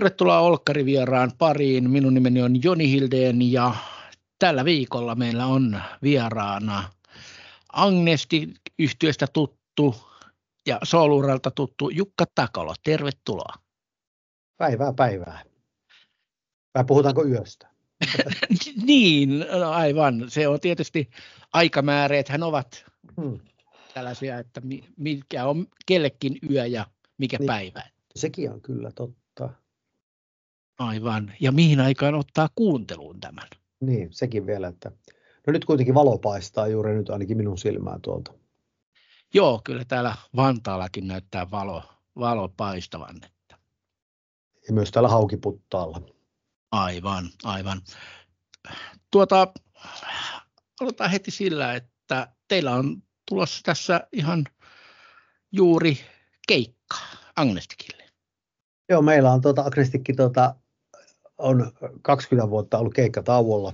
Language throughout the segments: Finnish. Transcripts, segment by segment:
Tervetuloa Olkkari-vieraan pariin. Minun nimeni on Joni Hildeen ja tällä viikolla meillä on vieraana Agnesti yhtiöstä tuttu ja Sooluralta tuttu Jukka Takolo. Tervetuloa. Päivää päivää. Vai puhutaanko yöstä? niin, no aivan. Se on tietysti aikamääreet, hän ovat hmm. tällaisia, että mikä on kellekin yö ja mikä niin, päivä. Sekin on kyllä totta. Aivan. Ja mihin aikaan ottaa kuunteluun tämän? Niin, sekin vielä, että no nyt kuitenkin valo paistaa juuri nyt ainakin minun silmään tuolta. Joo, kyllä täällä Vantaallakin näyttää valo, valo paistavan. Että. Ja myös täällä Haukiputtaalla. Aivan, aivan. Tuota, aloitetaan heti sillä, että teillä on tulossa tässä ihan juuri keikka Agnestikille. Joo, meillä on tuota, Agnestikki tuota, on 20 vuotta ollut keikkatauolla.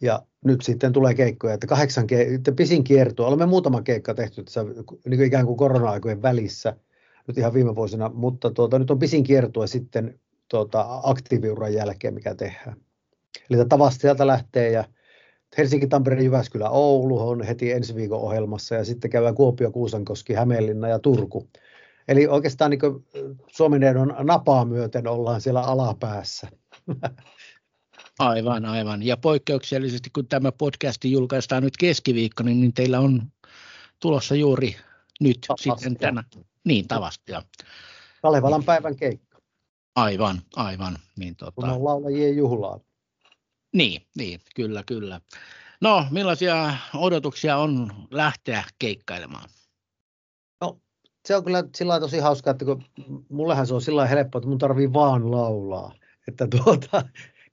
Ja nyt sitten tulee keikkoja, että kahdeksan ke- pisin kierto. Olemme muutama keikka tehty tässä niin kuin ikään kuin korona-aikojen välissä, nyt ihan viime vuosina, mutta tuota, nyt on pisin kiertue sitten tuota, aktiiviuran jälkeen, mikä tehdään. Eli tavasti sieltä lähtee ja Helsinki, Tampere, Jyväskylä, Oulu on heti ensi viikon ohjelmassa ja sitten käydään Kuopio, Kuusankoski, Hämeenlinna ja Turku. Eli oikeastaan niin Suomen on napaa myöten ollaan siellä alapäässä. Aivan, aivan. Ja poikkeuksellisesti, kun tämä podcasti julkaistaan nyt keskiviikko, niin teillä on tulossa juuri nyt tavasti, sitten tänä. Niin, tavasti. Kalevalan päivän keikka. Aivan, aivan. Niin, tota... Kun on laulajien juhlaa. Niin, niin, kyllä, kyllä. No, millaisia odotuksia on lähteä keikkailemaan? No, se on kyllä sillä tosi hauskaa, että kun mullehan se on sillä helppo, että mun tarvii vaan laulaa. Että tuota,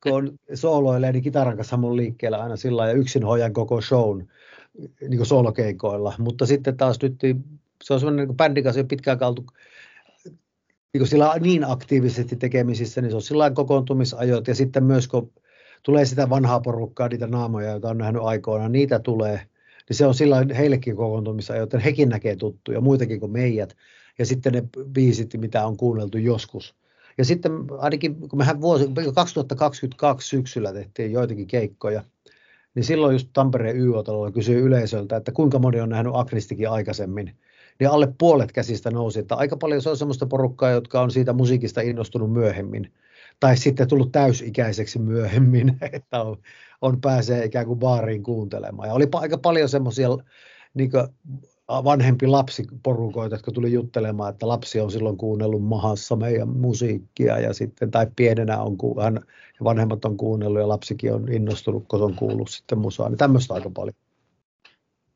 kun on sooloilee, niin kitaran kanssa mun liikkeellä aina sillä ja yksin hoidan koko shown niin kuin soolokeikoilla. Mutta sitten taas nyt se on semmoinen niin bändin kanssa pitkään kaltu niin kuin sillä niin aktiivisesti tekemisissä, niin se on sillä kokoontumisajot ja sitten myös kun tulee sitä vanhaa porukkaa, niitä naamoja, joita on nähnyt aikoina, niitä tulee, niin se on sillä heillekin kokoontumisajot, joten hekin näkee tuttuja, muitakin kuin meidät, ja sitten ne biisit, mitä on kuunneltu joskus. Ja sitten ainakin, kun mehän vuosi, 2022 syksyllä tehtiin joitakin keikkoja, niin silloin just Tampereen YO-talolla kysyi yleisöltä, että kuinka moni on nähnyt Agnistikin aikaisemmin. Niin alle puolet käsistä nousi, että aika paljon se on sellaista porukkaa, jotka on siitä musiikista innostunut myöhemmin. Tai sitten tullut täysikäiseksi myöhemmin, että on, on pääsee ikään kuin baariin kuuntelemaan. Ja oli aika paljon semmoisia niin vanhempi lapsiporukoita, jotka tuli juttelemaan, että lapsi on silloin kuunnellut mahassa meidän musiikkia ja sitten, tai pienenä on, hän ja vanhemmat on kuunnellut ja lapsikin on innostunut, kun on kuullut sitten musaa, niin tämmöistä aika paljon.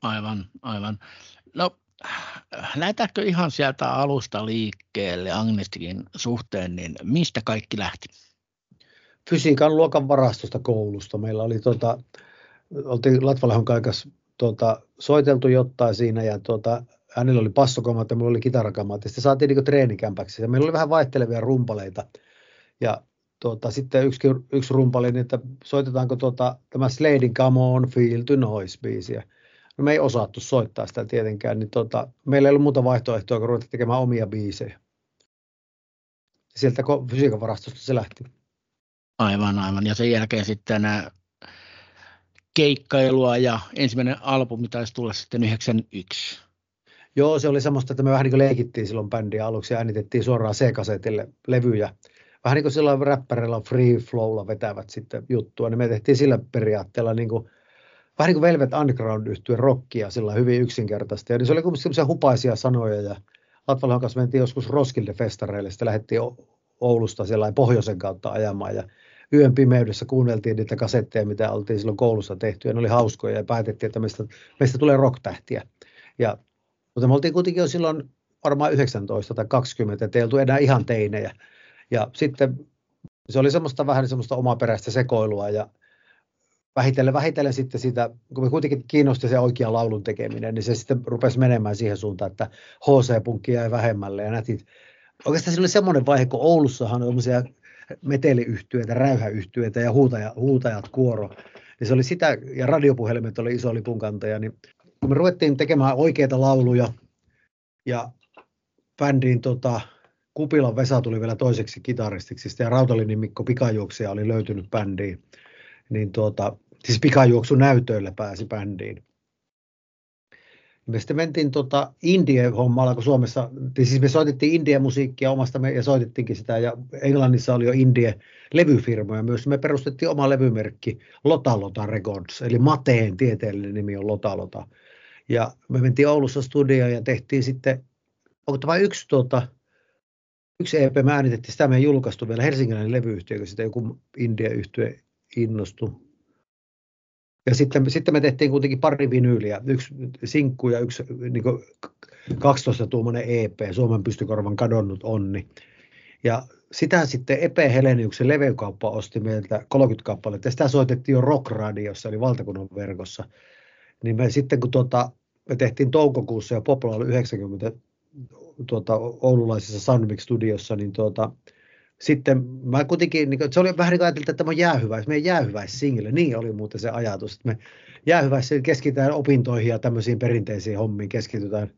Aivan, aivan. No lähdetäänkö ihan sieltä alusta liikkeelle Agnestikin suhteen, niin mistä kaikki lähti? Fysiikan luokan varastosta koulusta. Meillä oli tota, oltiin Latvalahon kaikas tuota, soiteltu jotain siinä ja tuota, hänellä oli passokamat ja mulla oli kitarakamat. Sitten saatiin niin treenikämpäksi. Ja meillä oli vähän vaihtelevia rumpaleita. Ja tuota, sitten yksi, yksi rumpali, niin että soitetaanko tuota, tämä Slading Come On Feel to Noise-biisiä. No me ei osattu soittaa sitä tietenkään, niin tuota, meillä ei ollut muuta vaihtoehtoa kuin ruveta tekemään omia biisejä. Sieltä fysiikan varastosta se lähti. Aivan, aivan. Ja sen jälkeen sitten keikkailua ja ensimmäinen albumi taisi tulla sitten 91. Joo, se oli semmoista, että me vähän niin leikittiin silloin bändiä aluksi ja äänitettiin suoraan C-kasetille levyjä. Vähän niin kuin silloin räppäreillä free flowlla vetävät sitten juttua, niin me tehtiin sillä periaatteella niin kuin, vähän niin kuin Velvet Underground yhtyen rockia sillä hyvin yksinkertaisesti. Ja niin se oli semmoisia hupaisia sanoja ja Latvalon kanssa mentiin joskus Roskilde-festareille, sitten lähdettiin Oulusta siellä pohjoisen kautta ajamaan ja yön pimeydessä kuunneltiin niitä kasetteja, mitä oltiin silloin koulussa tehty, ja ne oli hauskoja, ja päätettiin, että meistä, meistä tulee rocktähtiä. Ja, mutta me oltiin kuitenkin jo silloin varmaan 19 tai 20, että ei oltu enää ihan teinejä. Ja sitten se oli semmoista vähän semmoista omaperäistä sekoilua, ja vähitellen, vähitellen sitten sitä, kun me kuitenkin kiinnosti se oikea laulun tekeminen, niin se sitten rupesi menemään siihen suuntaan, että HC-punkki jäi vähemmälle ja nätit. Oikeastaan se oli semmoinen vaihe, kun Oulussahan on meteliyhtyeitä, räyhäyhtyeitä ja huutaja, huutajat kuoro. Ja se oli sitä, ja radiopuhelimet oli iso lipunkantaja, niin kun me ruvettiin tekemään oikeita lauluja ja bändiin tota, Kupilan Vesa tuli vielä toiseksi kitaristiksi, ja Rautalinin Mikko Pikajuoksija oli löytynyt bändiin. Niin tuota, siis pikajuoksu näytöillä pääsi bändiin. Me sitten mentiin tota Indie-hommalla, kun Suomessa, siis me soitettiin Indie-musiikkia omasta me, ja soitettiinkin sitä, ja Englannissa oli jo Indie-levyfirmoja myös. Me perustettiin oma levymerkki Lota Lota Records, eli Mateen tieteellinen nimi on Lota Lota. Ja me mentiin Oulussa studioon ja tehtiin sitten, onko tämä yksi, tuota, yksi EP, me äänitettiin sitä, me ei julkaistu vielä Helsingiläinen levyyhtiö, kun sitä joku India-yhtiö innostui ja sitten, sitten me tehtiin kuitenkin pari vinyyliä, yksi sinkku ja yksi niin 12-tuumainen EP, Suomen pystykorvan kadonnut onni. Ja sitä sitten Epe Heleniuksen leveykauppa osti meiltä 30 kappaletta, ja sitä soitettiin jo Rock-radiossa, eli valtakunnan verkossa. Niin me sitten kun tuota, me tehtiin toukokuussa ja Popla oli 90 tuota, oululaisessa Soundmix-studiossa, niin tuota, sitten mä kuitenkin, niin kuin, se oli vähän niin kuin että tämä on jäähyväis, meidän jäähyväis-single, niin oli muuten se ajatus, että me jäähyväis keskitytään opintoihin ja tämmöisiin perinteisiin hommiin keskitytään.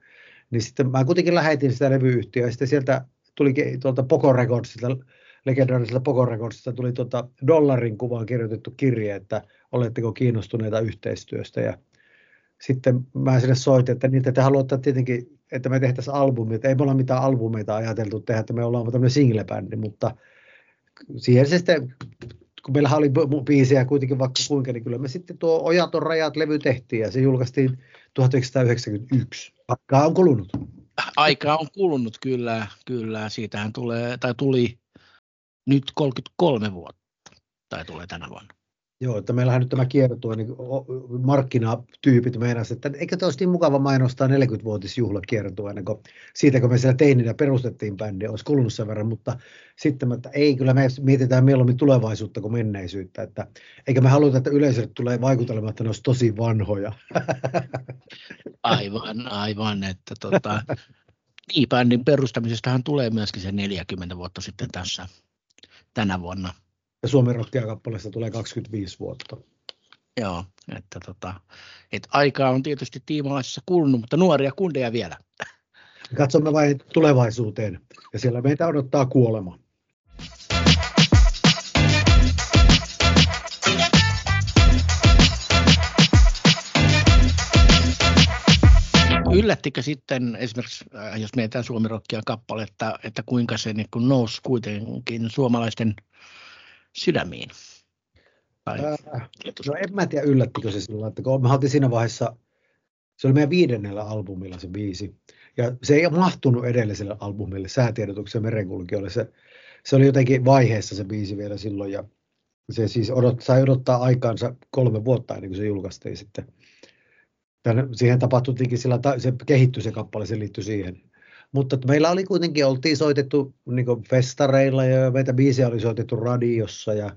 Niin sitten mä kuitenkin lähetin sitä levyyhtiöä ja sitten sieltä tuli tuolta Poco Recordsista, legendaarisesta Poco Recordsista tuli tuota dollarin kuvaan kirjoitettu kirje, että oletteko kiinnostuneita yhteistyöstä ja sitten mä sinne soitin, että niitä te haluatte tietenkin, että me tehtäisiin albumi, että ei me olla mitään albumeita ajateltu tehdä, että me ollaan tämmöinen single-bändi, mutta siihen se sitten, kun meillä oli biisejä kuitenkin vaikka kuinka, niin kyllä me sitten tuo Ojaton rajat levy tehtiin ja se julkaistiin 1991. Aikaa on kulunut. Aikaa on kulunut kyllä, kyllä. Siitähän tulee, tai tuli nyt 33 vuotta, tai tulee tänä vuonna. Joo, että meillähän nyt tämä kiertue, niin markkinatyypit meinasivat, että eikö tämä olisi niin mukava mainostaa 40-vuotisjuhlakiertue, ennen kuin siitä, kun me siellä teininä perustettiin bändi, olisi kulunut sen verran, mutta sitten että ei, kyllä me mietitään mieluummin tulevaisuutta kuin menneisyyttä, että eikä me haluta, että yleisölle tulee vaikutelma, että ne olisi tosi vanhoja. Aivan, aivan, että tota, niin, bändin perustamisestahan tulee myöskin se 40 vuotta sitten tässä tänä vuonna ja Suomen rockia kappaleesta tulee 25 vuotta. Joo, että tota, et aikaa on tietysti tiimalaisessa kulunut, mutta nuoria kundeja vielä. Katsomme vain tulevaisuuteen ja siellä meitä odottaa kuolema. Yllättikö sitten esimerkiksi, äh, jos mietitään Suomirokkia kappaletta, että kuinka se niin nousi kuitenkin suomalaisten sydämiin? Äh, no en mä tiedä yllättikö se sillä, että kun me oltiin siinä vaiheessa, se oli meidän viidennellä albumilla se biisi, ja se ei mahtunut edelliselle albumille, säätiedotuksen merenkulkijoille, se, se oli jotenkin vaiheessa se biisi vielä silloin, ja se siis odot, sai odottaa aikaansa kolme vuotta ennen kuin se julkaistiin sitten. Tän, siihen tapahtui sillä, se kehittyi se kappale, se liittyi siihen. Mutta meillä oli kuitenkin, oltiin soitettu niin festareilla ja meitä biisejä oli soitettu radiossa ja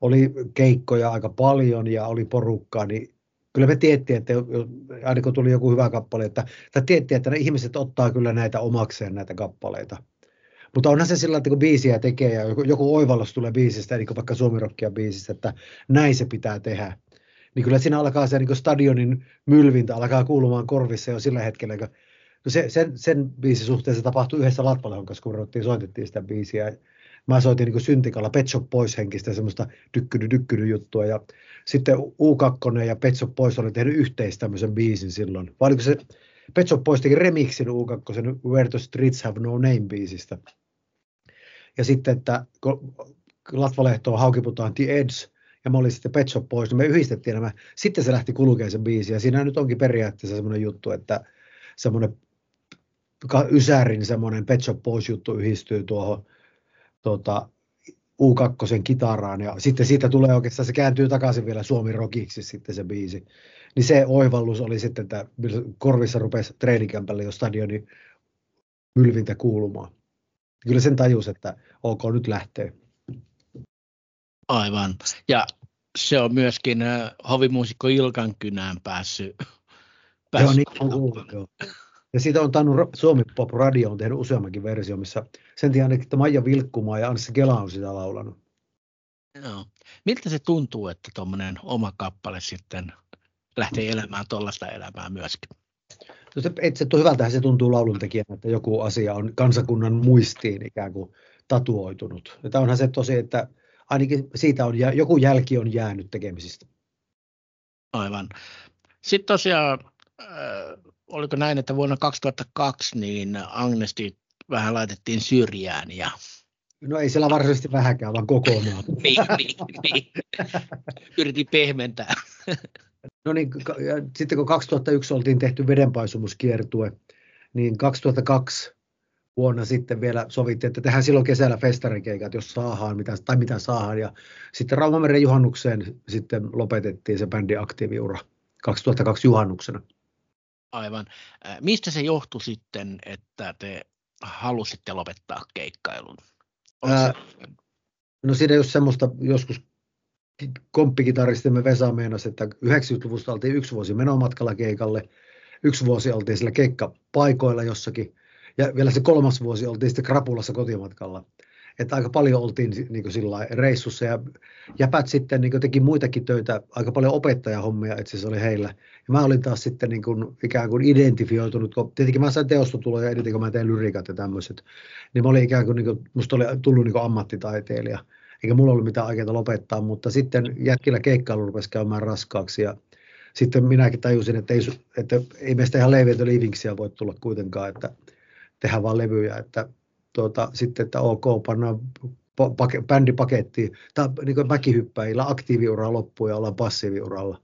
oli keikkoja aika paljon ja oli porukkaa, niin kyllä me tiedettiin, että aina kun tuli joku hyvä kappale, että, että tiedettiin, että ne ihmiset ottaa kyllä näitä omakseen näitä kappaleita. Mutta onhan se sillä että kun biisiä tekee ja joku, joku oivallus tulee biisistä, niin vaikka Suomirokkia biisistä, että näin se pitää tehdä. Niin kyllä siinä alkaa se niin stadionin mylvintä alkaa kuulumaan korvissa jo sillä hetkellä, kun No se, sen, sen biisin suhteen se tapahtui yhdessä Latvalehon kanssa, kun me soitettiin sitä biisiä. Mä soitin niin syntikalla Pet Shop Boys henkistä semmoista dykkydy dykkydy juttua ja sitten U2 ja Pet Shop Boys oli tehnyt yhteistä tämmöisen biisin silloin. Vai oliko se Pet Shop Boys teki remixin U2 Where the Streets Have No Name biisistä. Ja sitten, että kun Latvalehtoon haukiputaan The Edge, ja mä olin sitten Pet Shop Boys, niin me yhdistettiin nämä. Sitten se lähti kulkeen se biisi, ja siinä nyt onkin periaatteessa semmoinen juttu, että semmoinen Ysärin semmoinen Pet Shop Boys juttu yhdistyy tuohon tuota, U2 kitaraan ja sitten siitä tulee oikeastaan, se kääntyy takaisin vielä Suomi Rockiksi sitten se biisi. Niin se oivallus oli sitten, että korvissa rupesi treenikämpälle jo stadioni mylvintä kuulumaan. Kyllä sen tajus, että ok, nyt lähtee. Aivan. Ja se on myöskin hovimuusikko Ilkan kynään päässyt. päässyt joo, niin joo. Ja siitä on tannut Suomi Pop Radio on tehnyt useammankin versio, missä sen tiedän, että Maija Vilkkumaa ja Anssi Kela on sitä laulanut. Joo. Miltä se tuntuu, että tuommoinen oma kappale sitten lähtee elämään tuollaista elämää myöskin? Etsetto hyvältähän se tuntuu lauluntekijänä, että joku asia on kansakunnan muistiin ikään kuin tatuoitunut. Ja tämä onhan se tosi, että ainakin siitä on, joku jälki on jäänyt tekemisistä. Aivan. Sitten tosiaan, äh, oliko näin, että vuonna 2002 niin Agnesti vähän laitettiin syrjään ja No ei siellä varsinaisesti vähäkään, vaan kokonaan. niin, niin, niin. Yritin pehmentää. no niin, ja sitten kun 2001 oltiin tehty vedenpaisumuskiertue, niin 2002 vuonna sitten vielä sovittiin, että tehdään silloin kesällä festarikeikat, jos saadaan, mitä, tai mitä saadaan. Ja sitten Raumameren juhannukseen sitten lopetettiin se bändin aktiiviura 2002 juhannuksena. Aivan. Mistä se johtui sitten, että te halusitte lopettaa keikkailun? Ää, no siinä jos semmoista joskus komppikitaristimme Vesa meinasi, että 90-luvusta oltiin yksi vuosi menomatkalla keikalle, yksi vuosi oltiin sillä keikkapaikoilla jossakin, ja vielä se kolmas vuosi oltiin sitten Krapulassa kotimatkalla. Että aika paljon oltiin niin sillä reissussa ja jäpät sitten niin teki muitakin töitä, aika paljon opettajahommia itse asiassa oli heillä. Ja mä olin taas sitten niin kuin, ikään kuin identifioitunut, kun tietenkin mä sain teostotuloja eniten, kun mä tein lyrikat ja tämmöiset. Niin mä olin ikään kuin, niin kuin musta oli tullut niin ammattitaiteilija. Eikä mulla ollut mitään aikeita lopettaa, mutta sitten jätkillä keikkailu rupesi käymään raskaaksi ja sitten minäkin tajusin, että ei, että ei meistä ihan leiviötä livingsia voi tulla kuitenkaan, että tehdä vaan levyjä, että tuota, sitten, että ok, pannaan pake, tai niin mäkihyppäjillä aktiiviura loppuu ja ollaan passiiviuralla.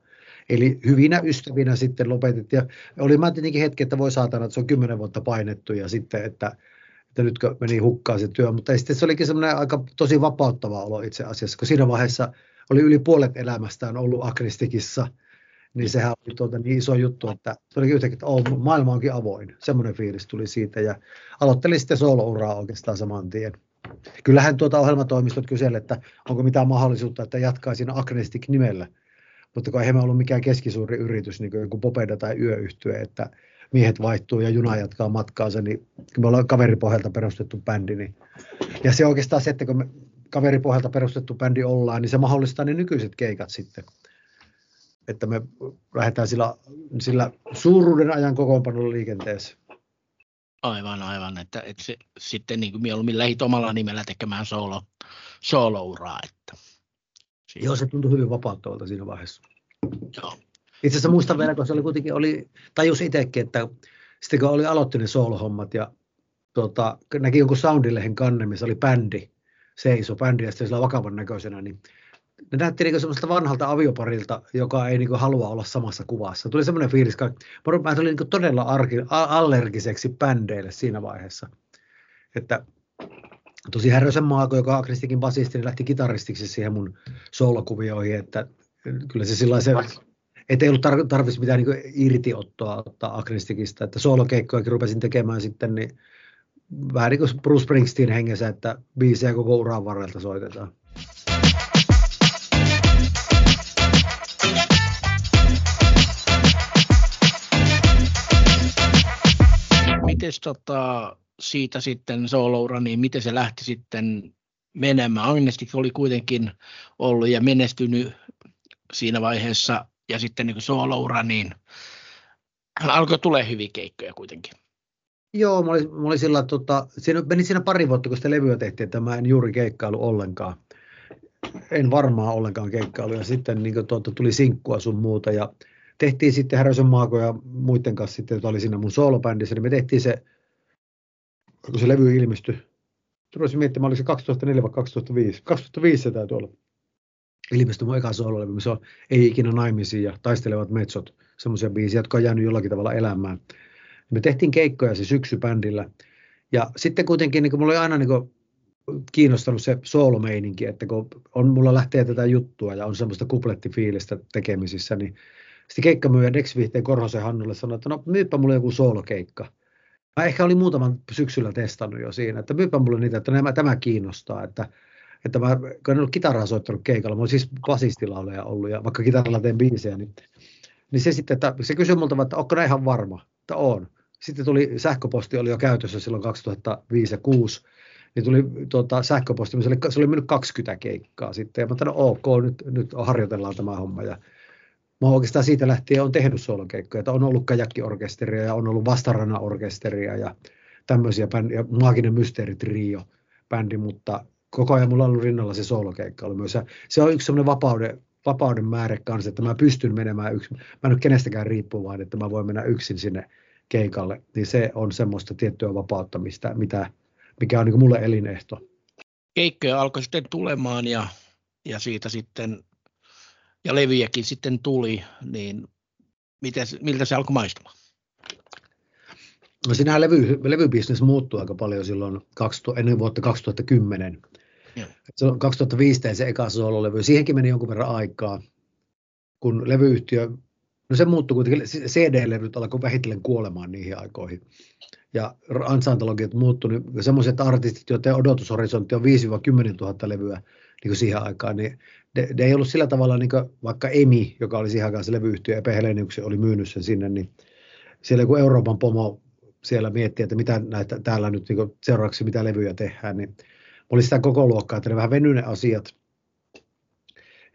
Eli hyvinä ystävinä sitten lopetettiin. Ja oli mä tietenkin hetki, että voi saatana, että se on kymmenen vuotta painettu ja sitten, että, että nytkö meni hukkaan se työ. Mutta sitten se olikin semmoinen aika tosi vapauttava olo itse asiassa, kun siinä vaiheessa oli yli puolet elämästään ollut Agnestikissa – niin sehän oli tuota niin iso juttu, että se oli yhtäkkiä, että oh, maailma onkin avoin. Semmoinen fiilis tuli siitä ja aloittelin sitten solo-uraa oikeastaan saman tien. Kyllähän tuota ohjelmatoimistot kyseli, että onko mitään mahdollisuutta, että jatkaisin Agnestic nimellä. Mutta kun ei me ollut mikään keskisuuri yritys, niin kuin joku Popeda tai yöyhtyö, että miehet vaihtuu ja juna jatkaa matkaansa, niin me ollaan kaveripohjalta perustettu bändi. Niin. Ja se oikeastaan se, että kun me kaveripohjalta perustettu bändi ollaan, niin se mahdollistaa ne nykyiset keikat sitten että me lähdetään sillä, sillä suuruuden ajan kokoonpanolla liikenteessä. Aivan, aivan. Että, että se, sitten niin kuin mieluummin lähit omalla nimellä tekemään solo, solo-uraa. Että. Siitä. Joo, se tuntui hyvin vapauttavalta siinä vaiheessa. Joo. Itse asiassa muistan vielä, kun se oli kuitenkin, oli, tajus itsekin, että sitten kun oli aloittanut ne soolohommat ja tuota, näki jonkun Soundilehen kanne, missä oli bändi, seiso bändi ja sitten sillä vakavan näköisenä, niin ne näytti niin semmoista vanhalta avioparilta, joka ei niin halua olla samassa kuvassa. Tuli semmoinen fiilis, että mä tulin niin todella arki, allergiseksi bändeille siinä vaiheessa. Että tosi Härösen Maako, joka on Kristikin basisti, niin lähti kitaristiksi siihen mun soolokuvioihin, että kyllä se sillä se, että ei ollut tar- tarvitsisi mitään niin irtiottoa ottaa Agnestikista, että soolokeikkojakin rupesin tekemään sitten, niin vähän niin kuin Bruce Springsteen hengessä, että biisejä koko uran varrelta soitetaan. Tota, siitä sitten soloura, niin miten se lähti sitten menemään? Agnestik oli kuitenkin ollut ja menestynyt siinä vaiheessa ja sitten niin soloura, niin alkoi tulee hyviä keikkoja kuitenkin. Joo, mä olin, mä olin sillä, tota, siinä, meni siinä pari vuotta, kun sitä levyä tehtiin, että mä en juuri keikkailu ollenkaan. En varmaan ollenkaan keikkailu. Ja sitten niin kuin, tuota, tuli sinkkua sun muuta. Ja tehtiin sitten Härösen Maako ja muiden kanssa sitten, jota oli siinä mun soolobändissä, niin me tehtiin se, kun se levy ilmestyi. Rupesin miettimään, oliko se 2004 vai 2005. 2005 se täytyy olla. Ilmestyi mun eka soololevy, missä on Ei ikinä naimisiin ja Taistelevat metsot. Semmoisia biisiä, jotka on jäänyt jollakin tavalla elämään. Me tehtiin keikkoja se syksybändillä. Ja sitten kuitenkin niin mulla oli aina niin kiinnostanut se soolomeininki, että kun on, mulla lähtee tätä juttua ja on semmoista kuplettifiilistä tekemisissä, niin sitten keikkamyyjä Dex Vihteen Korhosen Hannulle sanoi, että no myypä mulle joku soolokeikka. Mä ehkä olin muutaman syksyllä testannut jo siinä, että myypä mulle niitä, että nämä, tämä kiinnostaa, että, että mä, kun en ollut kitaraa soittanut keikalla, mä olin siis basistilauleja ollut ja vaikka kitaralla teen biisejä, niin, niin se sitten, että se kysyi multa, että onko ihan varma, että on. Sitten tuli sähköposti, oli jo käytössä silloin 2005 ja 2006, niin tuli tuota, sähköposti, se oli, se oli mennyt 20 keikkaa sitten, ja mä sanoin, ok, nyt, nyt harjoitellaan tämä homma, ja mä oikeastaan siitä lähtien on tehnyt soolokeikkoja, että on ollut kajakkiorkesteria ja on ollut vastarana-orkesteria ja tämmöisiä bändi, ja Maaginen Mysteeri-trio bändi, mutta koko ajan mulla on ollut rinnalla se soolokeikka myös. Se on yksi semmoinen vapauden, vapauden määrä kanssa, että mä pystyn menemään yksin. Mä en ole kenestäkään riippuvainen, että mä voin mennä yksin sinne keikalle. Niin se on semmoista tiettyä vapauttamista, mitä, mikä on niin mulle elinehto. Keikkoja alkoi sitten tulemaan ja, ja siitä sitten, ja levyjäkin sitten tuli, niin miten, miltä se alkoi maistumaan? No sinähän levy, levybisnes muuttui aika paljon silloin 2000, ennen vuotta 2010. Se on 2005 se eka soololevy. Siihenkin meni jonkun verran aikaa, kun levyyhtiö, no se muuttui kuitenkin, CD-levyt alkoi vähitellen kuolemaan niihin aikoihin. Ja ansaantologiat muuttui, niin semmoiset artistit, joiden odotushorisontti on 5-10 000 levyä niin kuin siihen aikaan, niin ne, ne ei ollut sillä tavalla, niin kuin vaikka EMI, joka oli siihen aikaan se levyyhtiö, Epe Heleniuksen oli myynyt sen sinne, niin siellä kun Euroopan pomo siellä miettii, että mitä näitä täällä nyt niin seuraavaksi mitä levyjä tehdään, niin oli sitä koko luokkaa, että ne vähän venyne asiat.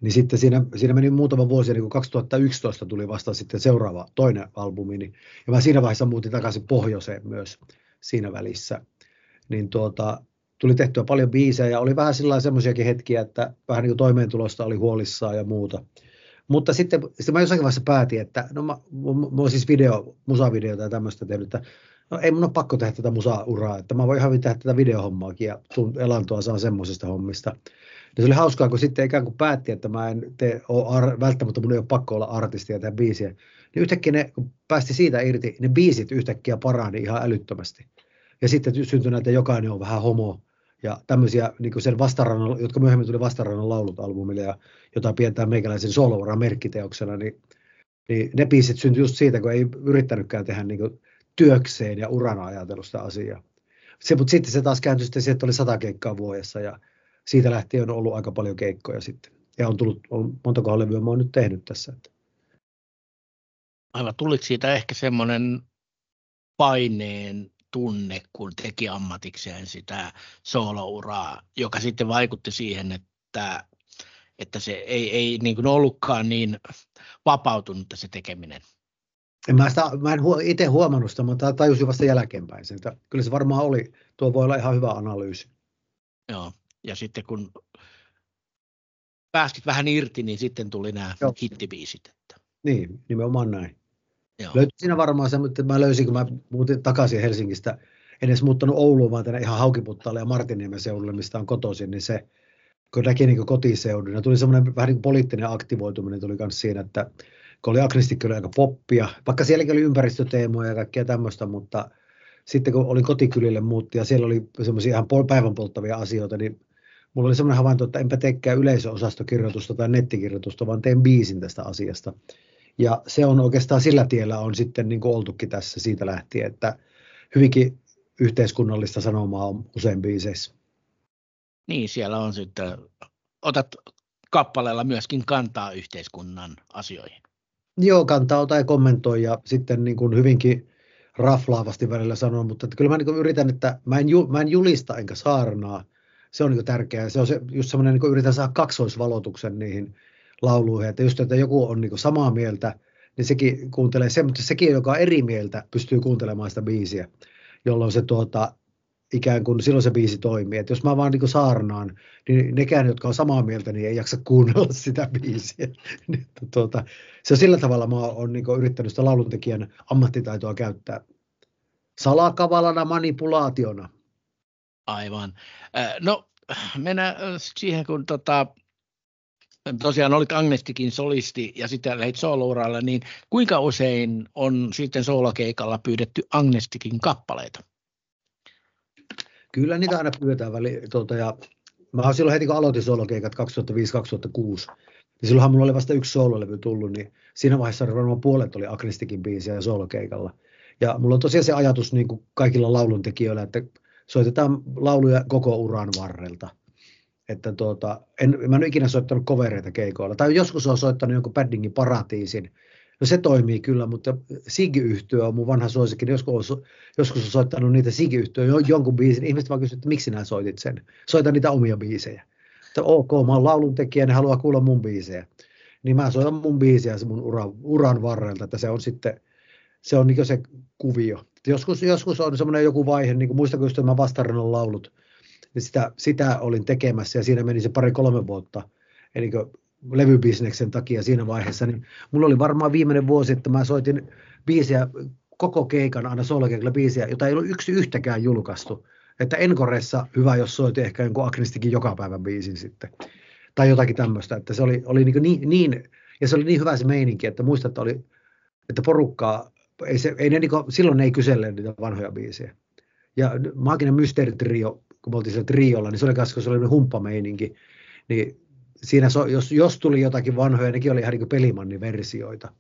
Niin sitten siinä, siinä meni muutama vuosi, niin kuin 2011 tuli vasta sitten seuraava toinen albumi, niin, ja mä siinä vaiheessa muutin takaisin pohjoiseen myös siinä välissä. Niin tuota, tuli tehtyä paljon biisejä ja oli vähän sillä semmoisiakin hetkiä, että vähän niin kuin toimeentulosta oli huolissaan ja muuta. Mutta sitten, sitten mä jossakin vaiheessa päätin, että no mä, mä, mä siis video, musavideota ja tämmöistä tehnyt, että no ei mun ole pakko tehdä tätä musa-uraa, että mä voin ihan tehdä tätä videohommaakin ja elantoa saa semmoisesta hommista. Ja se oli hauskaa, kun sitten ikään kuin päätti, että mä en tee, ar- välttämättä mun ei ole pakko olla artisti ja tehdä biisiä. Niin yhtäkkiä ne, kun päästi siitä irti, ne biisit yhtäkkiä parani ihan älyttömästi. Ja sitten syntyi näitä, jokainen on vähän homo ja tämmöisiä, niin sen vastarannan, jotka myöhemmin tuli vastarannan laulut albumille ja jota pidetään meikäläisen solo merkkiteoksena, niin, niin ne biisit syntyi just siitä, kun ei yrittänytkään tehdä niin työkseen ja urana ajatellut sitä asiaa. Se, mutta sitten se taas kääntyi sitten että oli sata keikkaa vuodessa ja siitä lähtien on ollut aika paljon keikkoja sitten. Ja on tullut, on, montako levyä mä oon nyt tehnyt tässä. Että. Aivan, tuliko siitä ehkä semmoinen paineen tunne, kun teki ammatikseen sitä soolouraa, joka sitten vaikutti siihen, että, että se ei, ei niin kuin ollutkaan niin vapautunut se tekeminen. En mä, sitä, mä en itse huomannut sitä, mutta tajusin vasta jälkeenpäin sen. Että kyllä se varmaan oli. Tuo voi olla ihan hyvä analyysi. Joo, ja sitten kun päästit vähän irti, niin sitten tuli nämä Joo. hittibiisit. Että. Niin, nimenomaan näin. Löytyi siinä varmaan se, mutta mä löysin, kun mä muutin takaisin Helsingistä, en edes muuttanut Ouluun, vaan tänne ihan Haukiputtaalle ja Martinniemen seudulle, mistä on kotoisin, niin se, kun näki niin kotiseudun, ja tuli semmoinen vähän niin poliittinen aktivoituminen tuli myös siinä, että kun oli agnostikki oli aika poppia, vaikka sielläkin oli ympäristöteemoja ja kaikkea tämmöistä, mutta sitten kun olin kotikylille muutti ja siellä oli semmoisia ihan päivän polttavia asioita, niin mulla oli semmoinen havainto, että enpä teekään yleisöosastokirjoitusta tai nettikirjoitusta, vaan teen biisin tästä asiasta. Ja se on oikeastaan sillä tiellä on sitten niin kuin oltukin tässä siitä lähtien, että hyvinkin yhteiskunnallista sanomaa on usein biiseissä. Niin, siellä on sitten, otat kappaleella myöskin kantaa yhteiskunnan asioihin. Joo, kantaa tai kommentoi ja sitten niin kuin hyvinkin raflaavasti välillä sanon, mutta että kyllä mä niin kuin yritän, että mä en, ju, mä en julista enkä saarnaa. Se on niin kuin tärkeää. Se on se, just semmoinen, niin kuin yritän saada kaksoisvalotuksen niihin lauluihin, että just, että joku on niin samaa mieltä, niin sekin kuuntelee se, mutta sekin, joka on eri mieltä, pystyy kuuntelemaan sitä biisiä, jolloin se tuota, ikään kuin silloin se biisi toimii. Et jos mä vaan niin saarnaan, niin nekään, jotka on samaa mieltä, niin ei jaksa kuunnella sitä biisiä. Niin, tuota, se on sillä tavalla, mä oon niin yrittänyt sitä lauluntekijän ammattitaitoa käyttää salakavalana manipulaationa. Aivan. No mennään siihen, kun tota, tosiaan olit Agnestikin solisti ja sitten lähdit soolouralle, niin kuinka usein on sitten soolokeikalla pyydetty Agnestikin kappaleita? Kyllä niitä aina pyydetään väli, tuota, ja mä silloin heti kun aloitin solokeikat 2005-2006, niin silloinhan mulla oli vasta yksi soololevy tullut, niin siinä vaiheessa varmaan puolet oli Agnistikin biisiä ja soolokeikalla. Ja mulla on tosiaan se ajatus niin kuin kaikilla lauluntekijöillä, että soitetaan lauluja koko uran varrelta. Että tuota, en, mä en ole ikinä soittanut kovereita keikoilla. Tai joskus on soittanut jonkun Paddingin paratiisin, No se toimii kyllä, mutta Sigi-yhtiö on mun vanha suosikki. Joskus on, joskus on soittanut niitä Sigi-yhtiö jonkun biisin. Ihmiset vaan kysyvät, että miksi sinä soitit sen. Soita niitä omia biisejä. Että ok, mä oon lauluntekijä, ne haluaa kuulla mun biisejä. niin mä soitan mun biisiä mun uran, uran varrelta, että se on sitten, se on niin se kuvio. Joskus, joskus on semmoinen joku vaihe, niin kuin just mä vastarannan laulut, niin sitä, sitä olin tekemässä ja siinä meni se pari-kolme vuotta, eli levybisneksen takia siinä vaiheessa, niin mulla oli varmaan viimeinen vuosi, että mä soitin biisiä koko keikan aina solokeikalla biisiä, jota ei ollut yksi yhtäkään julkaistu. Että Enkoressa hyvä, jos soitin ehkä jonkun Agnistikin joka päivän biisin sitten. Tai jotakin tämmöistä, että se oli, oli niin, niin, niin, ja se oli niin hyvä se meininki, että muistat, että, oli, että porukkaa, ei se, ei ne, niin kuin, silloin ne ei kyselle niitä vanhoja biisejä. Ja Maaginen Mysteeri-trio, kun me oltiin siellä triolla, niin se oli koska se oli humppameininki, niin siinä so, jos, jos tuli jotakin vanhoja, nekin oli ihan niin pelimannin versioita.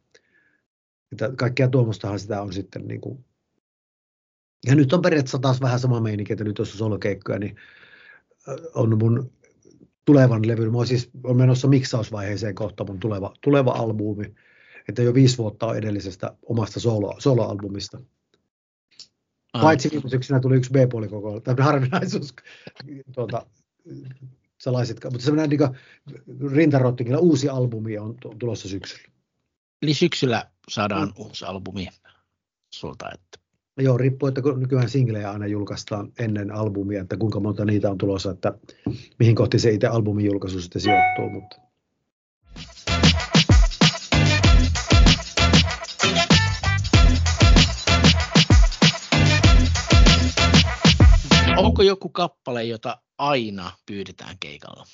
Että kaikkea tuommoistahan sitä on sitten niin kuin. Ja nyt on periaatteessa taas vähän sama meininki, että nyt jos on solokeikkoja, niin on mun tulevan levyn, mä siis on menossa miksausvaiheeseen kohta mun tuleva, tuleva albumi, että jo viisi vuotta on edellisestä omasta solo, soloalbumista. Paitsi viime syksynä tuli yksi B-puoli koko tämmöinen harvinaisuus, tuota, salaiset, mutta semmoinen niin rintarottingilla uusi albumi on tulossa syksyllä. Eli syksyllä saadaan mm. uusi albumi sulta, että Joo, riippuu, että nykyään singlejä aina julkaistaan ennen albumia, että kuinka monta niitä on tulossa, että mihin kohti se itse albumin julkaisu sitten sijoittuu. Mutta. Onko joku kappale, jota aina pyydetään keikalla?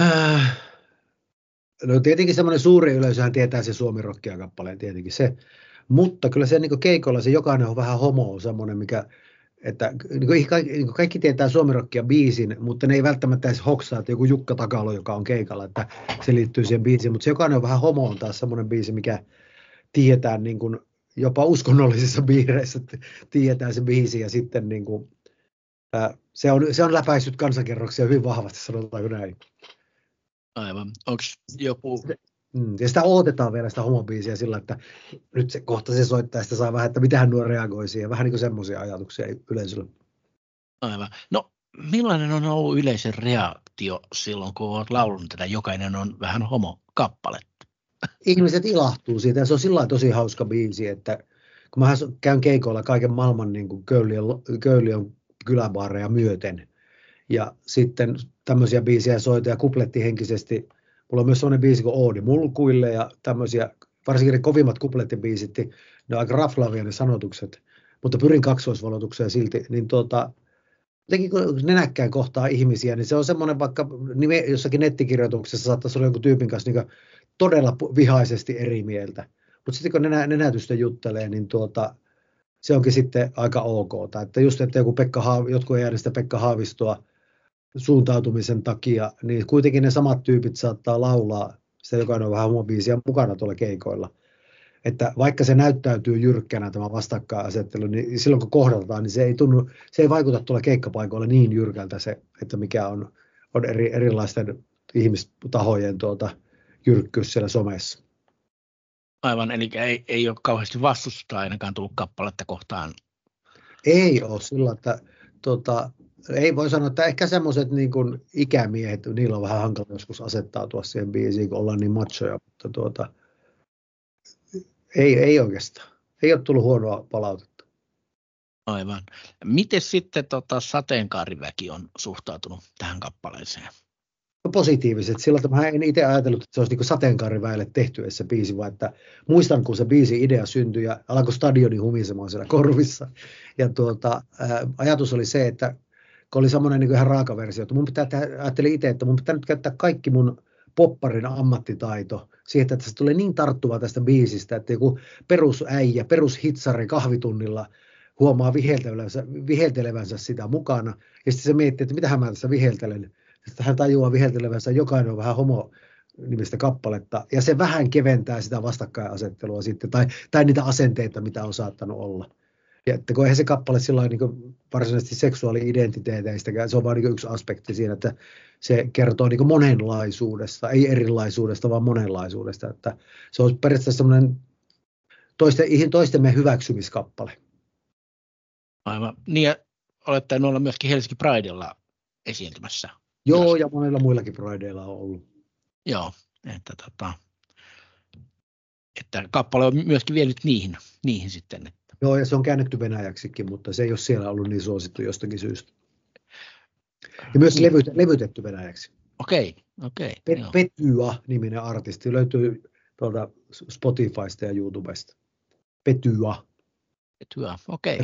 Äh. No tietenkin semmoinen suuri yleisöhän tietää se Suomi Rockia kappaleen, tietenkin se. Mutta kyllä se niin keikolla se jokainen on vähän homo, semmoinen, mikä, että niin kaikki, niin kaikki tietää Suomirokkia biisin, mutta ne ei välttämättä edes hoksaa, että joku Jukka Takalo, joka on keikalla, että se liittyy siihen biisiin, mutta se jokainen on vähän homo on taas semmoinen biisi, mikä tietää niin kuin jopa uskonnollisissa biireissä tietää se biisi ja sitten niin kuin, ää, se, on, se on läpäissyt kansankerroksia hyvin vahvasti, sanotaanko näin. Aivan. Onko joku Mm, ja sitä odotetaan vielä sitä homobiisiä sillä, että nyt se kohta se soittaa ja sitä saa vähän, että mitähän nuo reagoi siihen. Vähän niin kuin semmoisia ajatuksia yleisöllä. Aivan. No millainen on ollut yleisen reaktio silloin, kun olet laulunut tätä Jokainen on vähän homo-kappaletta? Ihmiset ilahtuu siitä ja se on sillä tosi hauska biisi, että kun mä käyn keikoilla kaiken maailman niin kuin Köyliön kyläbaareja myöten ja sitten tämmöisiä biisejä soita ja kupletti henkisesti – Mulla on myös sellainen biisi kuin Oodi mulkuille ja tämmöisiä, varsinkin ne kovimmat kuplettibiisit, niin ne on aika raflaavia ne sanotukset, mutta pyrin kaksoisvalotukseen silti, niin tuota, jotenkin kun nenäkkään kohtaa ihmisiä, niin se on semmoinen vaikka nime, jossakin nettikirjoituksessa saattaisi olla joku tyypin kanssa niin todella vihaisesti eri mieltä. Mutta sitten kun nenä, nenätystä juttelee, niin tuota, se onkin sitten aika ok. Että just, että joku Pekka Haav, jotkut ei äänestä Pekka Haavistoa suuntautumisen takia, niin kuitenkin ne samat tyypit saattaa laulaa sitä jokainen on vähän biisiä mukana tuolla keikoilla. Että vaikka se näyttäytyy jyrkkänä tämä vastakkainasettelu, niin silloin kun kohdataan, niin se ei, tunnu, se ei vaikuta tuolla keikkapaikoilla niin jyrkältä se, että mikä on, on eri, erilaisten ihmistahojen tuota, jyrkkyys siellä somessa. Aivan, eli ei, ei ole kauheasti vastusta ainakaan tullut kappaletta kohtaan. Ei ole sillä, että tuota, ei voi sanoa, että ehkä semmoiset niin kuin ikämiehet, niillä on vähän hankala joskus asettautua siihen biisiin, kun ollaan niin machoja, mutta tuota, ei, ei oikeastaan. Ei ole tullut huonoa palautetta. Aivan. Miten sitten tota, sateenkaariväki on suhtautunut tähän kappaleeseen? Positiiviset. Silloin mä en itse ajatellut, että se olisi niin sateenkaariväelle tehty se biisi, vaan että muistan, kun se biisi idea syntyi ja alkoi stadioni humisemaan siellä korvissa. Ja tuota, ajatus oli se, että kun oli semmoinen niin ihan raaka versio, että mun pitää tehdä, ajattelin itse, että mun pitää nyt käyttää kaikki mun popparin ammattitaito siihen, että se tulee niin tarttuva tästä biisistä, että joku perusäijä, perushitsari kahvitunnilla huomaa viheltelevänsä, viheltelevänsä sitä mukana, ja sitten se miettii, että mitä mä tässä viheltelen. Sitten hän tajuaa viheltelevänsä, jokainen on vähän homo nimistä kappaletta, ja se vähän keventää sitä vastakkainasettelua sitten, tai, tai niitä asenteita, mitä on saattanut olla. Ja että kun eihän se kappale sillä niin varsinaisesti seksuaali-identiteeteistä, se on vain niin yksi aspekti siinä, että se kertoo niin monenlaisuudesta, ei erilaisuudesta, vaan monenlaisuudesta. Että se on periaatteessa semmoinen toisten, toistemme hyväksymiskappale. Aivan. Niin ja olette olla myöskin Helsinki Pridella esiintymässä. Joo, ja monilla muillakin Prideilla on ollut. Joo, että, tota, että kappale on myöskin vienyt niihin, niihin sitten. Että. Joo, ja se on käännetty venäjäksikin, mutta se ei ole siellä ollut niin suosittu jostakin syystä. Ja myös niin. levyt, levytetty venäjäksi. Okei, okei. Pet, Petyä-niminen artisti löytyy tuolta Spotifysta ja YouTubesta. Petyä. Petyä, okei.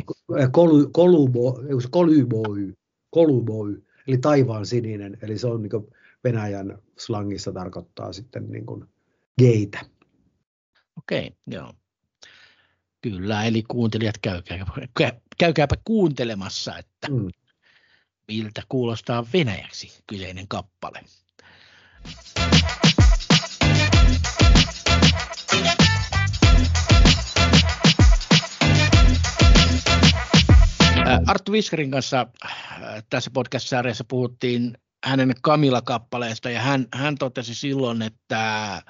Kolu, kolubo, koluboi, koluboi, eli taivaan sininen, eli se on niin Venäjän slangissa tarkoittaa sitten niin kuin geitä. Okei, joo. Kyllä, eli kuuntelijat käykääpä, käykääpä kuuntelemassa, että mm. miltä kuulostaa venäjäksi kyseinen kappale. Arttu Viskarin kanssa tässä podcast-sarjassa puhuttiin hänen Kamila-kappaleesta ja hän, hän totesi silloin, että,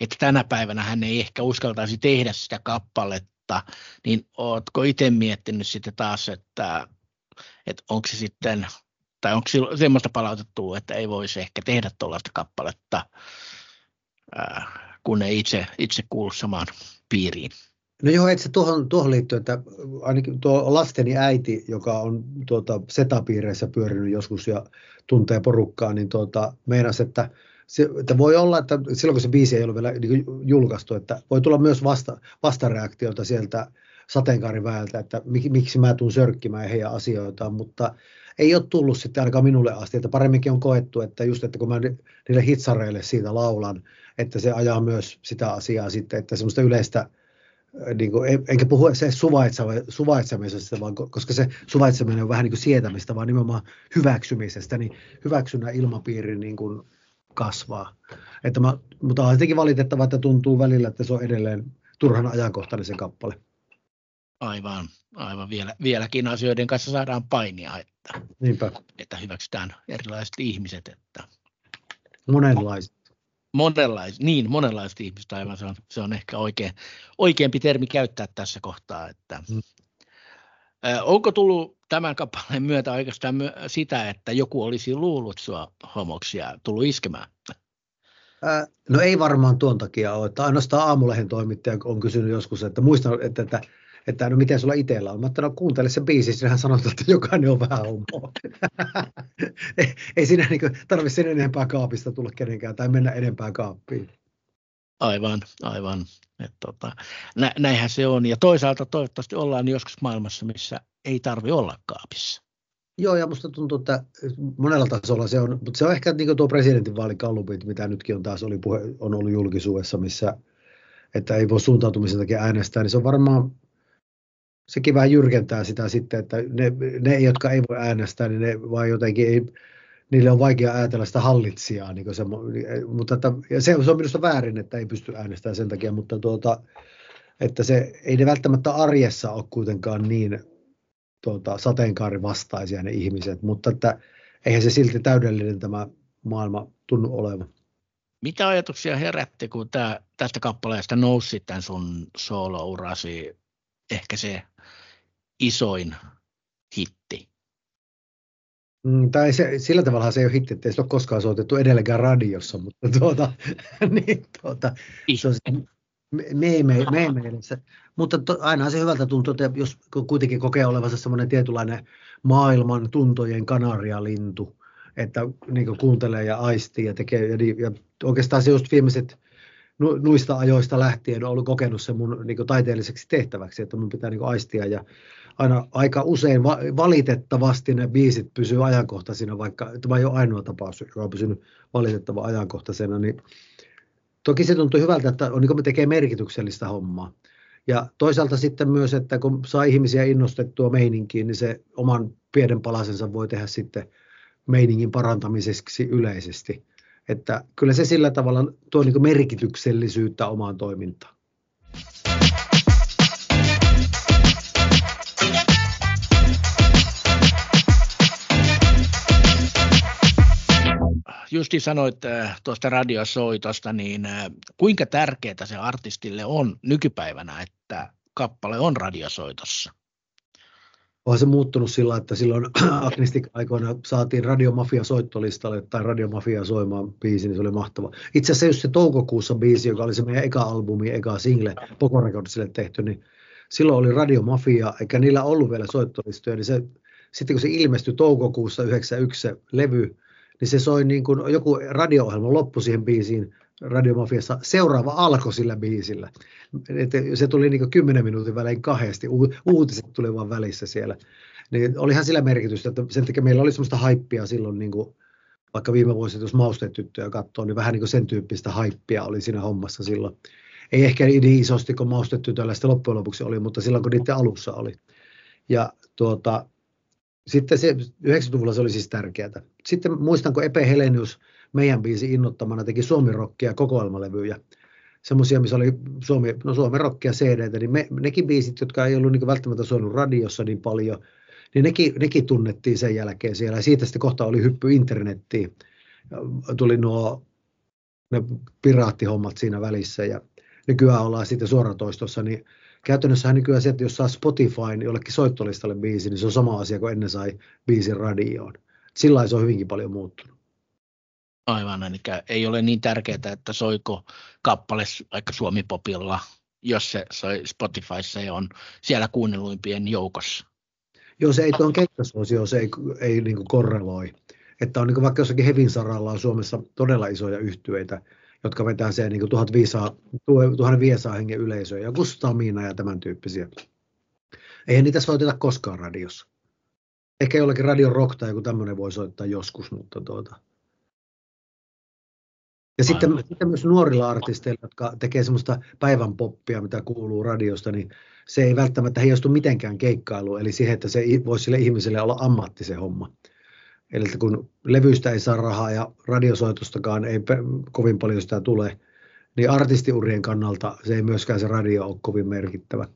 että tänä päivänä hän ei ehkä uskaltaisi tehdä sitä kappaletta, niin oletko itse miettinyt sitten taas, että, että onko se sitten, tai onko semmoista palautettua, että ei voisi ehkä tehdä tuollaista kappaletta, kun ei itse, itse kuulu samaan piiriin? No joo, että se tuohon, tuohon liittyy, että ainakin tuo lasteni äiti, joka on tuota, setapiireissä pyörinyt joskus ja tuntee porukkaa, niin tuota, meinasi, että, se, että voi olla, että silloin kun se biisi ei ole vielä niin julkaistu, että voi tulla myös vasta, vastareaktiota sieltä sateenkaariväeltä, että mik, miksi mä tuun sörkkimään heidän asioitaan, mutta ei ole tullut sitten ainakaan minulle asti, että paremminkin on koettu, että just, että kun mä niille hitsareille siitä laulan, että se ajaa myös sitä asiaa sitten, että semmoista yleistä niin kuin, enkä puhu se suvaitsemisesta, vaan koska se suvaitseminen on vähän niin kuin sietämistä, vaan nimenomaan hyväksymisestä, niin hyväksynnän ilmapiiri niin kuin kasvaa. Että mä, mutta on jotenkin valitettavaa, että tuntuu välillä, että se on edelleen turhan ajankohtainen se kappale. Aivan, aivan. Vielä, vieläkin asioiden kanssa saadaan painia, että, Niinpä. että hyväksytään erilaiset ihmiset. Että... Monenlaiset monenlaiset, niin monenlaiset ihmiset aivan, se on, se on ehkä oikein, oikeampi termi käyttää tässä kohtaa, että mm. Ö, onko tullut tämän kappaleen myötä oikeastaan myö, sitä, että joku olisi luullut sua homoksi ja tullut iskemään? Ää, no ei varmaan tuon takia ole, että ainoastaan aamulehen toimittaja on kysynyt joskus, että muistan, että, että että no miten sulla itsellä on. Mä että no kuuntele se biisi, sinähän sanot, että jokainen on vähän homo. ei, ei siinä niin tarvitse sen enempää kaapista tulla kenenkään tai mennä enempää kaappiin. Aivan, aivan. Et tota, nä, näinhän se on. Ja toisaalta toivottavasti ollaan joskus maailmassa, missä ei tarvi olla kaapissa. Joo, ja musta tuntuu, että monella tasolla se on, mutta se on ehkä niin tuo presidentinvaalikallupit, mitä nytkin on taas oli puhe, on ollut julkisuudessa, missä että ei voi suuntautumisen takia äänestää, niin se on varmaan sekin vähän jyrkentää sitä sitten, että ne, ne jotka ei voi äänestää, niin ne vaan jotenkin ei, niille on vaikea ajatella sitä hallitsijaa. Niin se, mutta että, ja se, se on minusta väärin, että ei pysty äänestämään sen takia, mutta tuota, että se, ei ne välttämättä arjessa ole kuitenkaan niin tuota, sateenkaarivastaisia ne ihmiset, mutta että eihän se silti täydellinen tämä maailma tunnu olevan. Mitä ajatuksia herätti, kun tää, tästä kappaleesta nousi tämän sun solo-urasi ehkä se isoin hitti. Mm, tai se, sillä tavalla se ei ole hitti, että ei se ole koskaan soitettu edelleenkään radiossa, mutta tuota, niin, tuota, se on meeme, meemeissä. Mutta to, aina se hyvältä tuntuu, että jos kuitenkin kokee olevansa semmoinen tietynlainen maailman tuntojen kanarialintu, että niin kuuntelee ja aistii ja tekee, ja, ja oikeastaan se just viimeiset nuista ajoista lähtien ollut kokenut sen mun niin taiteelliseksi tehtäväksi, että mun pitää niin aistia ja aina aika usein va- valitettavasti ne biisit pysyy ajankohtaisina, vaikka tämä ei ole ainoa tapaus, joka on pysynyt valitettava ajankohtaisena, niin toki se tuntuu hyvältä, että on, niin me tekee merkityksellistä hommaa. Ja toisaalta sitten myös, että kun saa ihmisiä innostettua meininkiin, niin se oman pienen palasensa voi tehdä sitten meiningin parantamiseksi yleisesti. Että kyllä se sillä tavalla tuo niin merkityksellisyyttä omaan toimintaan. Justi sanoit äh, tuosta radiosoitosta, niin äh, kuinka tärkeää se artistille on nykypäivänä, että kappale on radiosoitossa? Onhan se muuttunut sillä, että silloin Agnistik aikoina saatiin Radiomafia soittolistalle tai Radiomafia soimaan biisi, niin se oli mahtava. Itse asiassa just se toukokuussa biisi, joka oli se meidän eka albumi, eka single, Poco Recordsille tehty, niin silloin oli Radiomafia, eikä niillä ollut vielä soittolistoja, niin se, sitten kun se ilmestyi toukokuussa 91 se levy, niin se soi niin kuin joku radio-ohjelma loppu siihen biisiin Radiomafiassa. Seuraava alkoi sillä biisillä. Et se tuli niin 10 minuutin välein kahdesti. U- uutiset tuli vaan välissä siellä. Niin olihan sillä merkitystä, että sen takia meillä oli semmoista haippia silloin, niin kuin, vaikka viime vuosina, jos maustetyttöjä katsoo, niin vähän niin kuin sen tyyppistä haippia oli siinä hommassa silloin. Ei ehkä niin isosti kuin maustetytöllä sitten loppujen lopuksi oli, mutta silloin kun niiden alussa oli. Ja tuota, sitten se 90-luvulla se oli siis tärkeää. Sitten muistan, kun Epe Helenius meidän biisi innottamana teki suomirokkia kokoelmalevyjä. Semmoisia, missä oli Suomi, no Suomen rockia cd niin me, nekin biisit, jotka ei ollut niin välttämättä soinut radiossa niin paljon, niin nekin, nekin tunnettiin sen jälkeen siellä. Ja siitä sitten kohta oli hyppy internettiin. Tuli nuo ne piraattihommat siinä välissä ja nykyään ollaan sitten suoratoistossa, niin käytännössä nykyään se, että jos saa Spotifyn jollekin soittolistalle biisi, niin se on sama asia kuin ennen sai biisin radioon. Sillä se on hyvinkin paljon muuttunut. Aivan, eli ei ole niin tärkeää, että soiko kappale vaikka Suomi-popilla, jos se soi Spotifyssa ja on siellä kuunnelluimpien joukossa. Joo, se ei tuon keikkasuosio, se ei, ei niin korreloi. Että on niin vaikka jossakin Hevin saralla on Suomessa todella isoja yhtyeitä, jotka vetää se niin 1500, 1500 hengen yleisöä, ja Kustamina ja tämän tyyppisiä. Eihän niitä soiteta koskaan radiossa. Ehkä jollakin radion rock tai joku tämmöinen voi soittaa joskus, mutta tuota. Ja sitten, sitten myös nuorilla artisteilla, jotka tekee semmoista päivän poppia, mitä kuuluu radiosta, niin se ei välttämättä heijastu mitenkään keikkailuun, eli siihen, että se voisi sille ihmiselle olla ammatti se homma. Eli kun levyistä ei saa rahaa ja radiosoitostakaan ei kovin paljon sitä tule, niin artistiurien kannalta se ei myöskään se radio ole kovin merkittävä.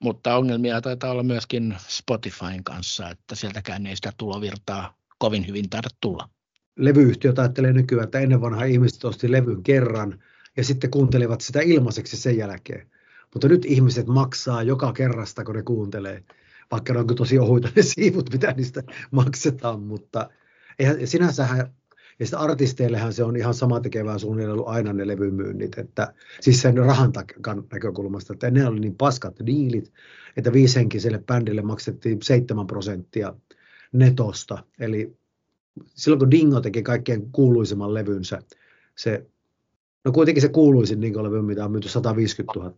Mutta ongelmia taitaa olla myöskin Spotifyn kanssa, että sieltäkään ei sitä tulovirtaa kovin hyvin taida tulla. Levyyhtiöt ajattelee nykyään, että ennen vanha ihmiset osti levyn kerran ja sitten kuuntelivat sitä ilmaiseksi sen jälkeen. Mutta nyt ihmiset maksaa joka kerrasta, kun ne kuuntelee vaikka ne onko tosi ohuita ne siivut, mitä niistä maksetaan, mutta eihän, sinänsähän, ja sitä artisteillehan se on ihan sama tekevää suunnilleen aina ne levymyynnit, että siis sen rahan näkökulmasta, että ne oli niin paskat diilit, että viisenkiselle bändille maksettiin 7 prosenttia netosta, eli silloin kun Dingo teki kaikkein kuuluisimman levynsä, se, no kuitenkin se kuuluisin Dingo-levy, mitä on myyty 150 000,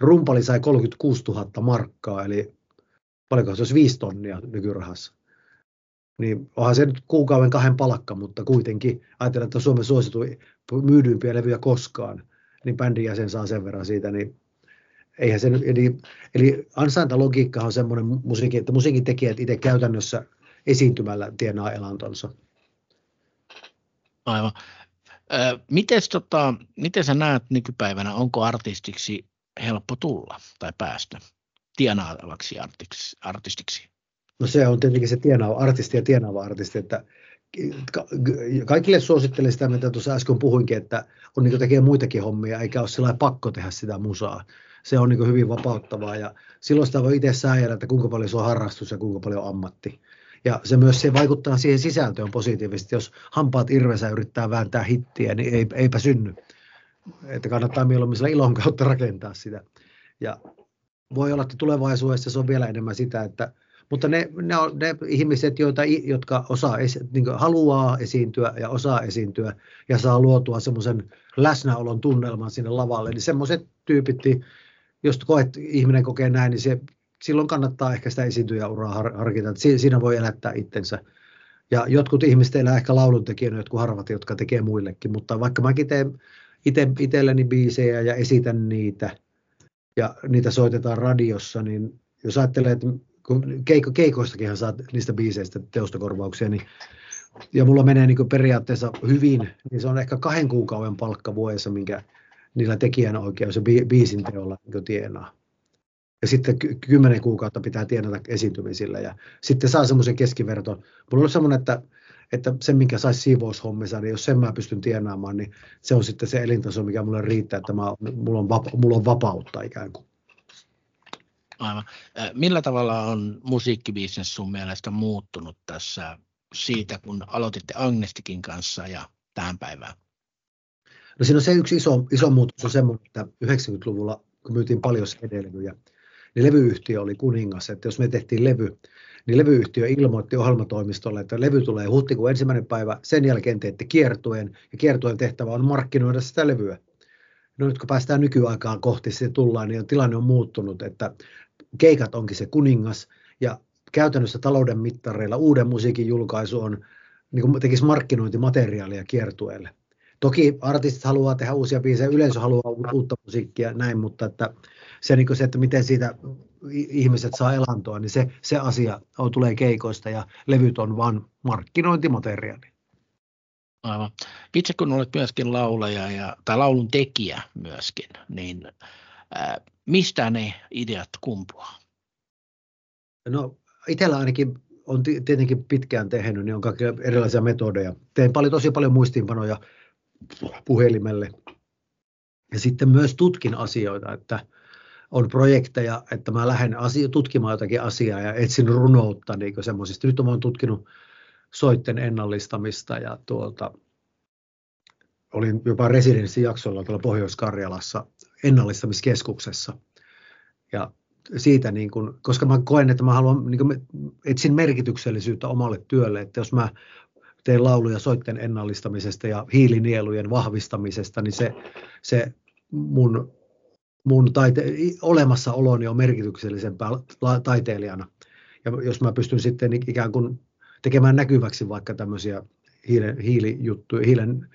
Rumpali sai 36 000 markkaa, eli paljonko se olisi 5 tonnia nykyrahassa. Niin onhan se nyt kuukauden kahden palkka, mutta kuitenkin ajatellaan, että Suomen suosittu myydyimpiä levyjä koskaan, niin bändin jäsen saa sen verran siitä, niin eihän se nyt, eli, eli ansaintalogiikka on semmoinen musiikki, että musiikin tekijät itse käytännössä esiintymällä tienaa elantonsa. Aivan. Miten, tota, miten sä näet nykypäivänä, onko artistiksi helppo tulla tai päästä? tienaavaksi artistiksi? No se on tietenkin se tienaava artisti ja tienaava artisti, että kaikille suosittelen sitä, mitä tuossa äsken puhuinkin, että on niin tekee muitakin hommia, eikä ole sillä pakko tehdä sitä musaa. Se on niin hyvin vapauttavaa ja silloin sitä voi itse säädellä, että kuinka paljon se on harrastus ja kuinka paljon ammatti. Ja se myös se vaikuttaa siihen sisältöön positiivisesti. Jos hampaat irvesä yrittää vääntää hittiä, niin ei, eipä synny. Että kannattaa mieluummin sillä ilon kautta rakentaa sitä. Ja voi olla, että tulevaisuudessa se on vielä enemmän sitä, että mutta ne, ne, on, ne ihmiset, joita, jotka osaa, niin haluaa esiintyä ja osaa esiintyä ja saa luotua semmoisen läsnäolon tunnelman sinne lavalle, niin semmoiset tyypit, jos koet, ihminen kokee näin, niin se, silloin kannattaa ehkä sitä esiintyjäuraa har, harkita, että siinä voi elättää itsensä. Ja jotkut ihmiset elää ehkä lauluntekijänä, jotkut harvat, jotka tekee muillekin, mutta vaikka mäkin teen itse, itselleni biisejä ja esitän niitä – ja niitä soitetaan radiossa, niin jos ajattelee, että kun keiko, keikoistakinhan saat niistä biiseistä teostokorvauksia, niin ja mulla menee niin periaatteessa hyvin, niin se on ehkä kahden kuukauden palkka vuodessa, minkä niillä tekijänoikeus ja biisin teolla niin tienaa. Ja sitten kymmenen kuukautta pitää tienata esiintymisillä ja sitten saa semmoisen keskiverton. Mulla on semmoinen, että, että se, minkä saisi siivoushommissa, niin jos sen mä pystyn tienaamaan, niin se on sitten se elintaso, mikä mulle riittää, että mä, mulla, on vapa, mulla on vapautta ikään kuin. Aivan. Millä tavalla on musiikkibisnes sun mielestä muuttunut tässä siitä, kun aloititte Agnestikin kanssa ja tähän päivään? No siinä on se yksi iso, iso muutos on semmoinen, että 90-luvulla, kun myytiin paljon CD-levyjä, niin levyyhtiö oli kuningas. Että jos me tehtiin levy, niin levyyhtiö ilmoitti ohjelmatoimistolle, että levy tulee huhtikuun ensimmäinen päivä, sen jälkeen teette kiertueen, ja kiertueen tehtävä on markkinoida sitä levyä. No nyt kun päästään nykyaikaan kohti, se tullaan, niin tilanne on muuttunut, että keikat onkin se kuningas, ja käytännössä talouden mittareilla uuden musiikin julkaisu on, niin kuin tekisi markkinointimateriaalia kiertueelle. Toki artistit haluaa tehdä uusia biisejä, yleisö haluaa uutta musiikkia näin, mutta että se, niin se, että miten siitä ihmiset saa elantoa, niin se, se asia on, tulee keikoista ja levyt on vain markkinointimateriaali. Aivan. Itse kun olet myöskin laulaja ja, tai laulun tekijä myöskin, niin ää, mistä ne ideat kumpuaa? No itsellä ainakin on tietenkin pitkään tehnyt, niin on kaikkia erilaisia metodeja. Teen paljon, tosi paljon muistiinpanoja puhelimelle. Ja sitten myös tutkin asioita, että on projekteja, että mä lähden asio- tutkimaan jotakin asiaa ja etsin runoutta niin semmoisista. Nyt olen tutkinut soitten ennallistamista ja tuolta, olin jopa residenssijaksolla tuolla Pohjois-Karjalassa ennallistamiskeskuksessa. Ja siitä, niin kun, koska mä koen, että mä haluan, niin etsin merkityksellisyyttä omalle työlle, että jos mä teen lauluja soitten ennallistamisesta ja hiilinielujen vahvistamisesta, niin se, se mun, mun taite, olemassaoloni on merkityksellisempää taiteilijana. Ja jos mä pystyn sitten ikään kuin tekemään näkyväksi vaikka tämmöisiä hiilen, hiilijuttuja, hiilen,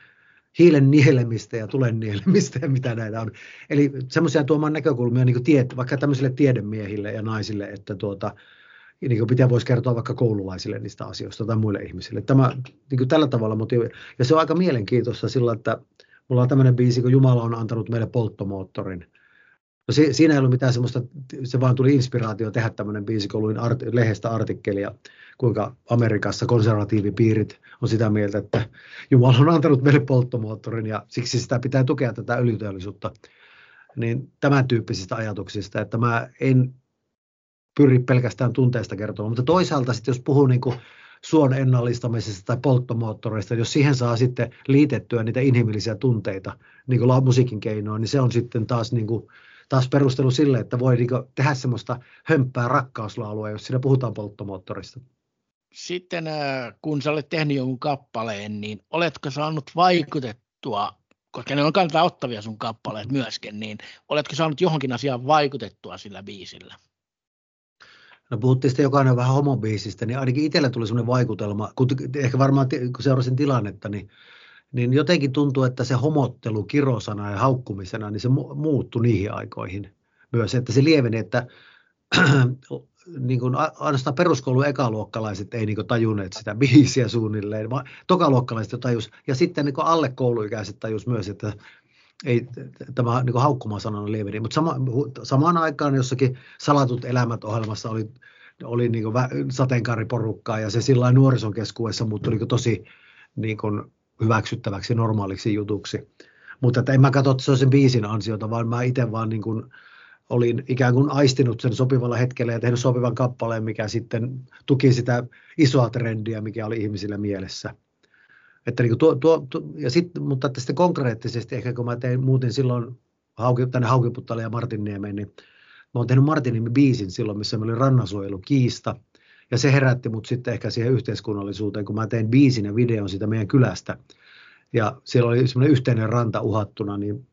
hiilen nielemistä ja tulen nielemistä ja mitä näitä on. Eli semmoisia tuomaan näkökulmia niin tiet, vaikka tämmöisille tiedemiehille ja naisille, että tuota, niin kuin pitää voisi kertoa vaikka koululaisille niistä asioista tai muille ihmisille. Tämä niin kuin tällä tavalla motivoi. Ja se on aika mielenkiintoista sillä, että mulla on tämmöinen biisi, kun Jumala on antanut meille polttomoottorin. No si, siinä ei ollut mitään semmoista, se vaan tuli inspiraatio tehdä tämmöinen biisi, kun luin art, lehdestä artikkelia, kuinka Amerikassa konservatiivipiirit on sitä mieltä, että Jumala on antanut meille polttomoottorin ja siksi sitä pitää tukea tätä öljyteollisuutta. Niin tämän tyyppisistä ajatuksista, että mä en pyri pelkästään tunteista kertomaan. Mutta toisaalta sitten jos puhuu niin kuin suon ennallistamisesta tai polttomoottoreista, jos siihen saa sitten liitettyä niitä inhimillisiä tunteita niin kuin musiikin keinoin, niin se on sitten taas, niin kuin, taas perustelu sille, että voi niin tehdä semmoista hömppää rakkauslaulua, jos siinä puhutaan polttomoottorista. Sitten äh, kun sä olet tehnyt jonkun kappaleen, niin oletko saanut vaikutettua koska ne on kantaa ottavia sun kappaleet myöskin, niin oletko saanut johonkin asiaan vaikutettua sillä biisillä? No puhuttiin sitten jokainen vähän homobiisistä, niin ainakin itsellä tuli sellainen vaikutelma, kun ehkä varmaan kun seurasin tilannetta, niin, niin jotenkin tuntuu, että se homottelu kirosana ja haukkumisena, niin se muuttui niihin aikoihin myös, että se lieveni, että niin kuin ainoastaan peruskoulun ekaluokkalaiset ei niin tajunneet sitä biisiä suunnilleen, vaan tokaluokkalaiset jo tajus, ja sitten niin kuin alle kouluikäiset tajus myös, että ei tämä niin haukkuma sanana lieveni, mutta sama, samaan aikaan jossakin Salatut elämät ohjelmassa oli, oli niin sateenkaariporukkaa ja se sillä nuorison keskuudessa muuttui niin tosi niin kuin hyväksyttäväksi normaaliksi jutuksi. Mutta että en mä katso, että se on sen biisin ansiota, vaan mä itse vaan niin kuin olin ikään kuin aistinut sen sopivalla hetkellä ja tehnyt sopivan kappaleen, mikä sitten tuki sitä isoa trendiä, mikä oli ihmisillä mielessä. Että niin tuo, tuo, tuo, ja sit, mutta että sitten konkreettisesti, ehkä kun mä tein, muutin silloin hauki, tänne Haukiputtalle ja Martinniemeen, niin mä oon tehnyt Martinin biisin silloin, missä meillä oli rannansuojelukiista. Ja se herätti mut sitten ehkä siihen yhteiskunnallisuuteen, kun mä tein biisin ja videon siitä meidän kylästä. Ja siellä oli semmoinen yhteinen ranta uhattuna, niin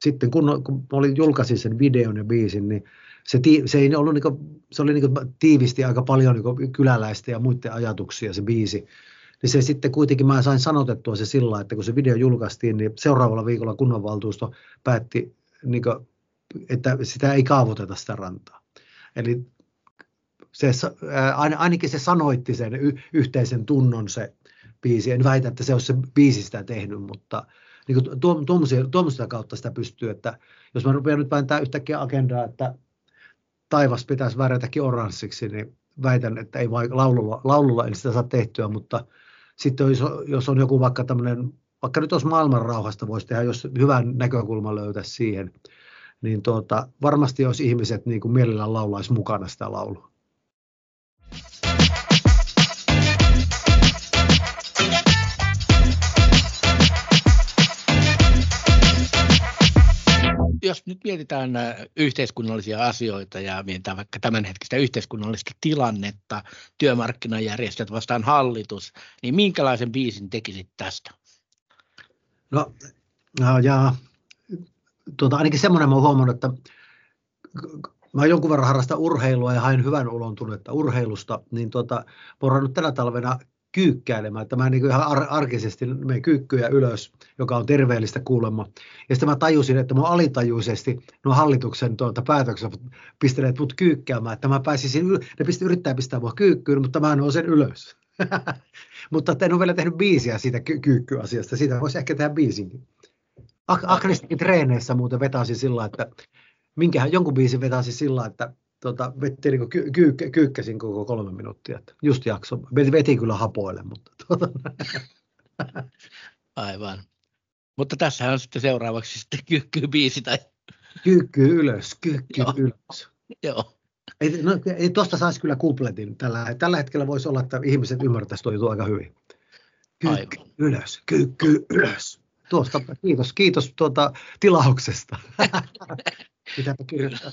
sitten kun, kun mä olin, julkaisin sen videon ja biisin, niin se, se, ei ollut niinku, se oli niinku tiivisti aika paljon niinku kyläläistä ja muiden ajatuksia se biisi niin se sitten kuitenkin mä sain sanotettua se sillä, että kun se video julkaistiin, niin seuraavalla viikolla kunnanvaltuusto päätti, niin kuin, että sitä ei kaavoiteta sitä rantaa. Eli se, ainakin se sanoitti sen yhteisen tunnon se biisi. En väitä, että se olisi se biisi sitä tehnyt, mutta niin tuommoista kautta sitä pystyy, että jos mä rupean nyt vääntämään yhtäkkiä agendaa, että taivas pitäisi värjätäkin oranssiksi, niin väitän, että ei vain laululla, laululla en sitä saa tehtyä, mutta sitten jos, jos on joku vaikka tämmöinen, vaikka nyt olisi maailman rauhasta voisi tehdä, jos hyvän näkökulman löytäisi siihen, niin tuota, varmasti jos ihmiset niin kuin mielellään laulaisi mukana sitä laulua. Jos nyt mietitään äh, yhteiskunnallisia asioita ja mietitään vaikka tämänhetkistä yhteiskunnallista tilannetta, työmarkkinajärjestöt vastaan hallitus, niin minkälaisen biisin tekisit tästä? No, no ja tuota, ainakin semmoinen mä oon huomannut, että mä jonkun verran harrastan urheilua ja hain hyvän olon tunnetta urheilusta, niin tuota, mä tänä talvena kyykkäilemään, että mä niin kuin ihan ar- arkisesti menen kyykkyjä ylös, joka on terveellistä kuulemma. Ja sitten mä tajusin, että mä alitajuisesti nuo hallituksen tuota, päätökset pistäneet mut kyykkäämään, että mä pääsisin, ne pisti, yrittää pistää mua kyykkyyn, mutta mä nousen ylös. mutta en ole vielä tehnyt biisiä siitä ky- kyykkyasiasta, siitä voisi ehkä tehdä biisinkin. Ak- Akristikin treeneissä muuten vetäisin sillä, että minkähän jonkun biisin vetäisin sillä, että tota, vetti niin ky- ky- kyykkäsin koko kolme minuuttia. Että just jakso. Veti, kyllä hapoille, mutta tuota. Aivan. Mutta tässä on sitten seuraavaksi sitten kyykkyy biisi tai... Kyykkyy ylös, kyykkyy Joo. ylös. Joo. Ei, no, ei tuosta saisi kyllä kupletin. Tällä, tällä hetkellä voisi olla, että ihmiset ymmärtäisivät tuo aika hyvin. Kyykky Aivan. ylös, kyykky ylös. Tuosta, kiitos, kiitos tuota, tilauksesta. Pitääpä kirjoittaa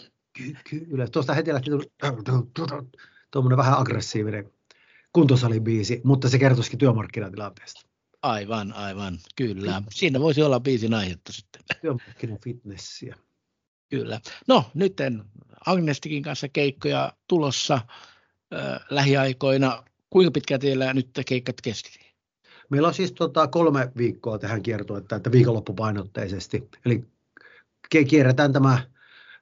ky- ylös. Tuosta heti lähti tuommoinen vähän aggressiivinen kuntosalibiisi, mutta se kertoisikin työmarkkinatilanteesta. Aivan, aivan, kyllä. Siinä voisi olla biisin aihetta sitten. fitnessiä. Kyllä. No, nyt Agnestikin kanssa keikkoja tulossa äh, lähiaikoina. Kuinka pitkään teillä nyt keikkat kesti? Meillä on siis tota, kolme viikkoa tähän kiertoon, että, että viikonloppupainotteisesti. Eli kierretään tämä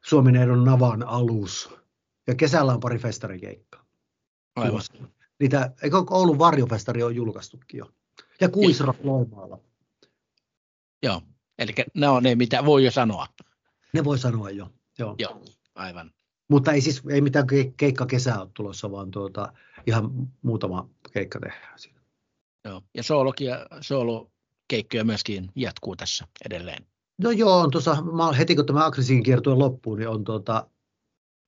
Suomen edun Navan alus. Ja kesällä on pari festarikeikkaa. Aivan. Niitä, eikö Oulun varjofestari on julkaistukin jo? Ja Kuisra Loimaalla. Joo, eli ne on ne, mitä voi jo sanoa. Ne voi sanoa jo, joo. Joo, aivan. Mutta ei siis ei mitään keikka kesää ole tulossa, vaan tuota, ihan muutama keikka tehdään siinä. Joo, ja soolokia, soolokeikkoja myöskin jatkuu tässä edelleen. No joo, on tuossa, heti kun tämä Agresiin kiertue loppuu, niin on tuota,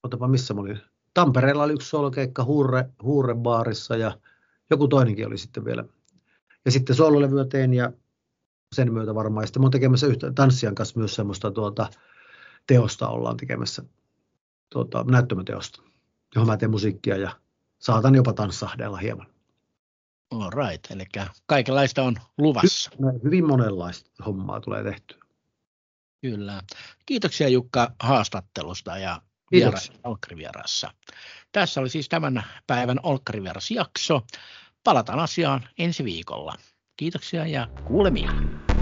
otapa missä mä olin, Tampereella oli yksi solokeikka Huurre, Huurre baarissa ja joku toinenkin oli sitten vielä. Ja sitten sololevyä tein ja sen myötä varmaan. Ja sitten mä oon tekemässä yhtä, tanssijan kanssa myös semmoista tuota, teosta ollaan tekemässä, tuota, näyttömäteosta, johon mä teen musiikkia ja saatan jopa tanssahdella hieman. All right, eli kaikenlaista on luvassa. Hyvin monenlaista hommaa tulee tehtyä. Kyllä. Kiitoksia Jukka haastattelusta ja Olkkarivierassa. Tässä oli siis tämän päivän Olkkarivieras jakso. Palataan asiaan ensi viikolla. Kiitoksia ja kuulemiin.